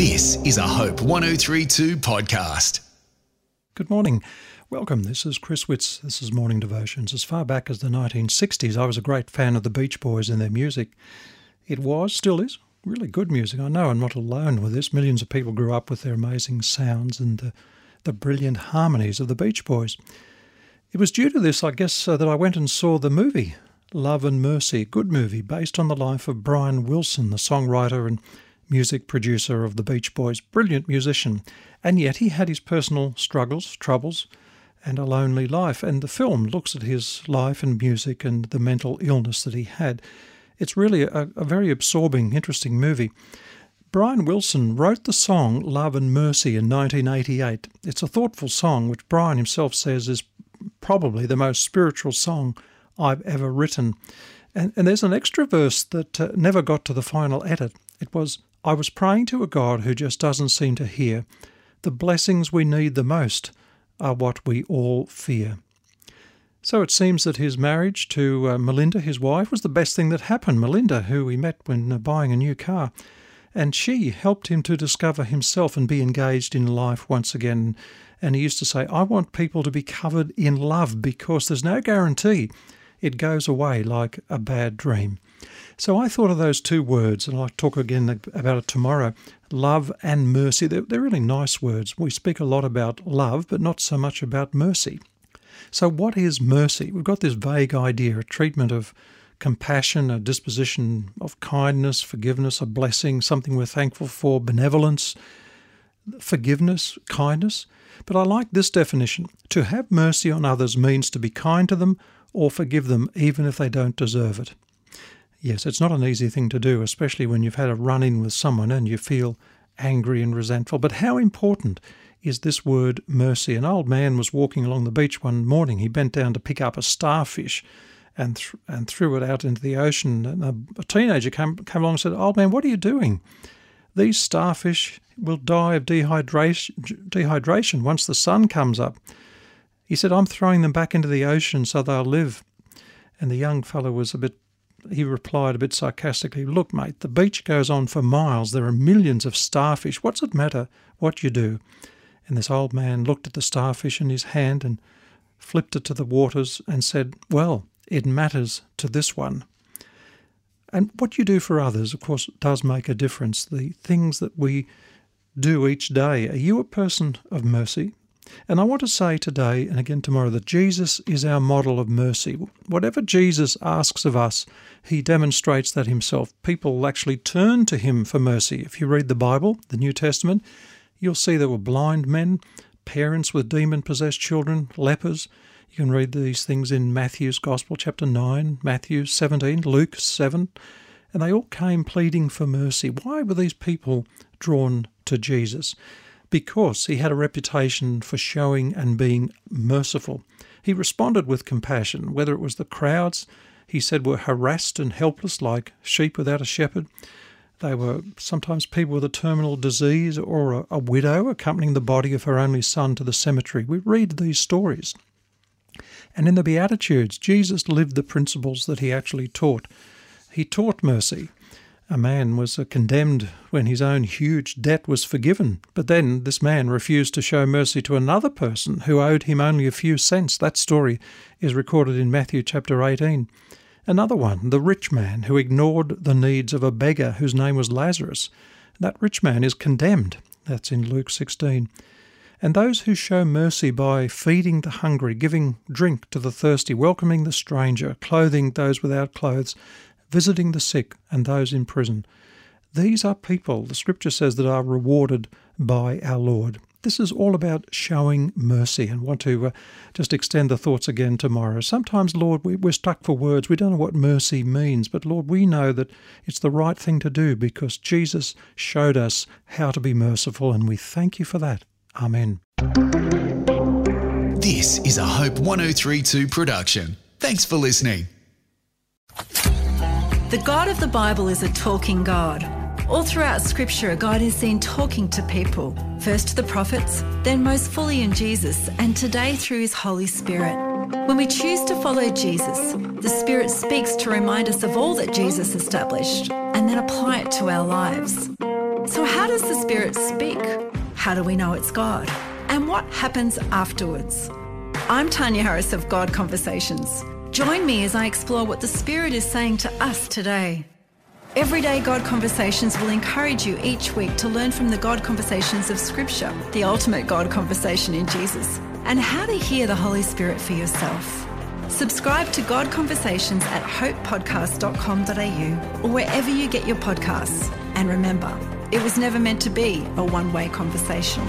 This is a Hope 1032 podcast. Good morning. Welcome. This is Chris Witts. This is Morning Devotions. As far back as the 1960s, I was a great fan of the Beach Boys and their music. It was, still is, really good music. I know I'm not alone with this. Millions of people grew up with their amazing sounds and the, the brilliant harmonies of the Beach Boys. It was due to this, I guess, uh, that I went and saw the movie Love and Mercy, good movie based on the life of Brian Wilson, the songwriter and music producer of the Beach Boys, brilliant musician, and yet he had his personal struggles, troubles, and a lonely life. And the film looks at his life and music and the mental illness that he had. It's really a, a very absorbing, interesting movie. Brian Wilson wrote the song Love and Mercy in 1988. It's a thoughtful song, which Brian himself says is probably the most spiritual song I've ever written. And, and there's an extra verse that uh, never got to the final edit. It was, I was praying to a God who just doesn't seem to hear. The blessings we need the most are what we all fear. So it seems that his marriage to uh, Melinda, his wife, was the best thing that happened. Melinda, who he met when uh, buying a new car, and she helped him to discover himself and be engaged in life once again. And he used to say, I want people to be covered in love because there's no guarantee it goes away like a bad dream. So I thought of those two words, and I'll talk again about it tomorrow love and mercy. They're, they're really nice words. We speak a lot about love, but not so much about mercy. So, what is mercy? We've got this vague idea, a treatment of compassion, a disposition of kindness, forgiveness, a blessing, something we're thankful for, benevolence, forgiveness, kindness. But I like this definition. To have mercy on others means to be kind to them or forgive them even if they don't deserve it. Yes, it's not an easy thing to do, especially when you've had a run in with someone and you feel angry and resentful. But how important is this word mercy? An old man was walking along the beach one morning. He bent down to pick up a starfish and, th- and threw it out into the ocean. And a, a teenager came, came along and said, Old man, what are you doing? These starfish will die of dehydration, dehydration once the sun comes up. He said, I'm throwing them back into the ocean so they'll live. And the young fellow was a bit he replied a bit sarcastically, Look, mate, the beach goes on for miles. There are millions of starfish. What's it matter what you do? And this old man looked at the starfish in his hand and flipped it to the waters and said, Well, it matters to this one. And what you do for others, of course, does make a difference. The things that we do each day. Are you a person of mercy? And I want to say today and again tomorrow that Jesus is our model of mercy. Whatever Jesus asks of us, he demonstrates that himself. People actually turn to him for mercy. If you read the Bible, the New Testament, you'll see there were blind men, parents with demon possessed children, lepers. You can read these things in Matthew's Gospel, chapter 9, Matthew 17, Luke 7, and they all came pleading for mercy. Why were these people drawn to Jesus? Because he had a reputation for showing and being merciful. He responded with compassion, whether it was the crowds he said were harassed and helpless like sheep without a shepherd. They were sometimes people with a terminal disease or a, a widow accompanying the body of her only son to the cemetery. We read these stories. And in the Beatitudes, Jesus lived the principles that he actually taught. He taught mercy. A man was condemned when his own huge debt was forgiven, but then this man refused to show mercy to another person who owed him only a few cents. That story is recorded in Matthew chapter 18. Another one, the rich man who ignored the needs of a beggar whose name was Lazarus. That rich man is condemned. That's in Luke 16. And those who show mercy by feeding the hungry, giving drink to the thirsty, welcoming the stranger, clothing those without clothes, visiting the sick and those in prison. These are people, the scripture says, that are rewarded by our Lord. This is all about showing mercy and want to uh, just extend the thoughts again tomorrow. Sometimes, Lord, we, we're stuck for words. We don't know what mercy means, but Lord, we know that it's the right thing to do because Jesus showed us how to be merciful, and we thank you for that. Amen. This is a Hope 1032 production. Thanks for listening. The God of the Bible is a talking God. All throughout Scripture, God is seen talking to people, first to the prophets, then most fully in Jesus, and today through His Holy Spirit. When we choose to follow Jesus, the Spirit speaks to remind us of all that Jesus established and then apply it to our lives. So, how does the Spirit speak? How do we know it's God? And what happens afterwards? I'm Tania Harris of God Conversations. Join me as I explore what the Spirit is saying to us today. Everyday God Conversations will encourage you each week to learn from the God Conversations of Scripture, the ultimate God conversation in Jesus, and how to hear the Holy Spirit for yourself. Subscribe to God Conversations at hopepodcast.com.au or wherever you get your podcasts. And remember, it was never meant to be a one way conversation.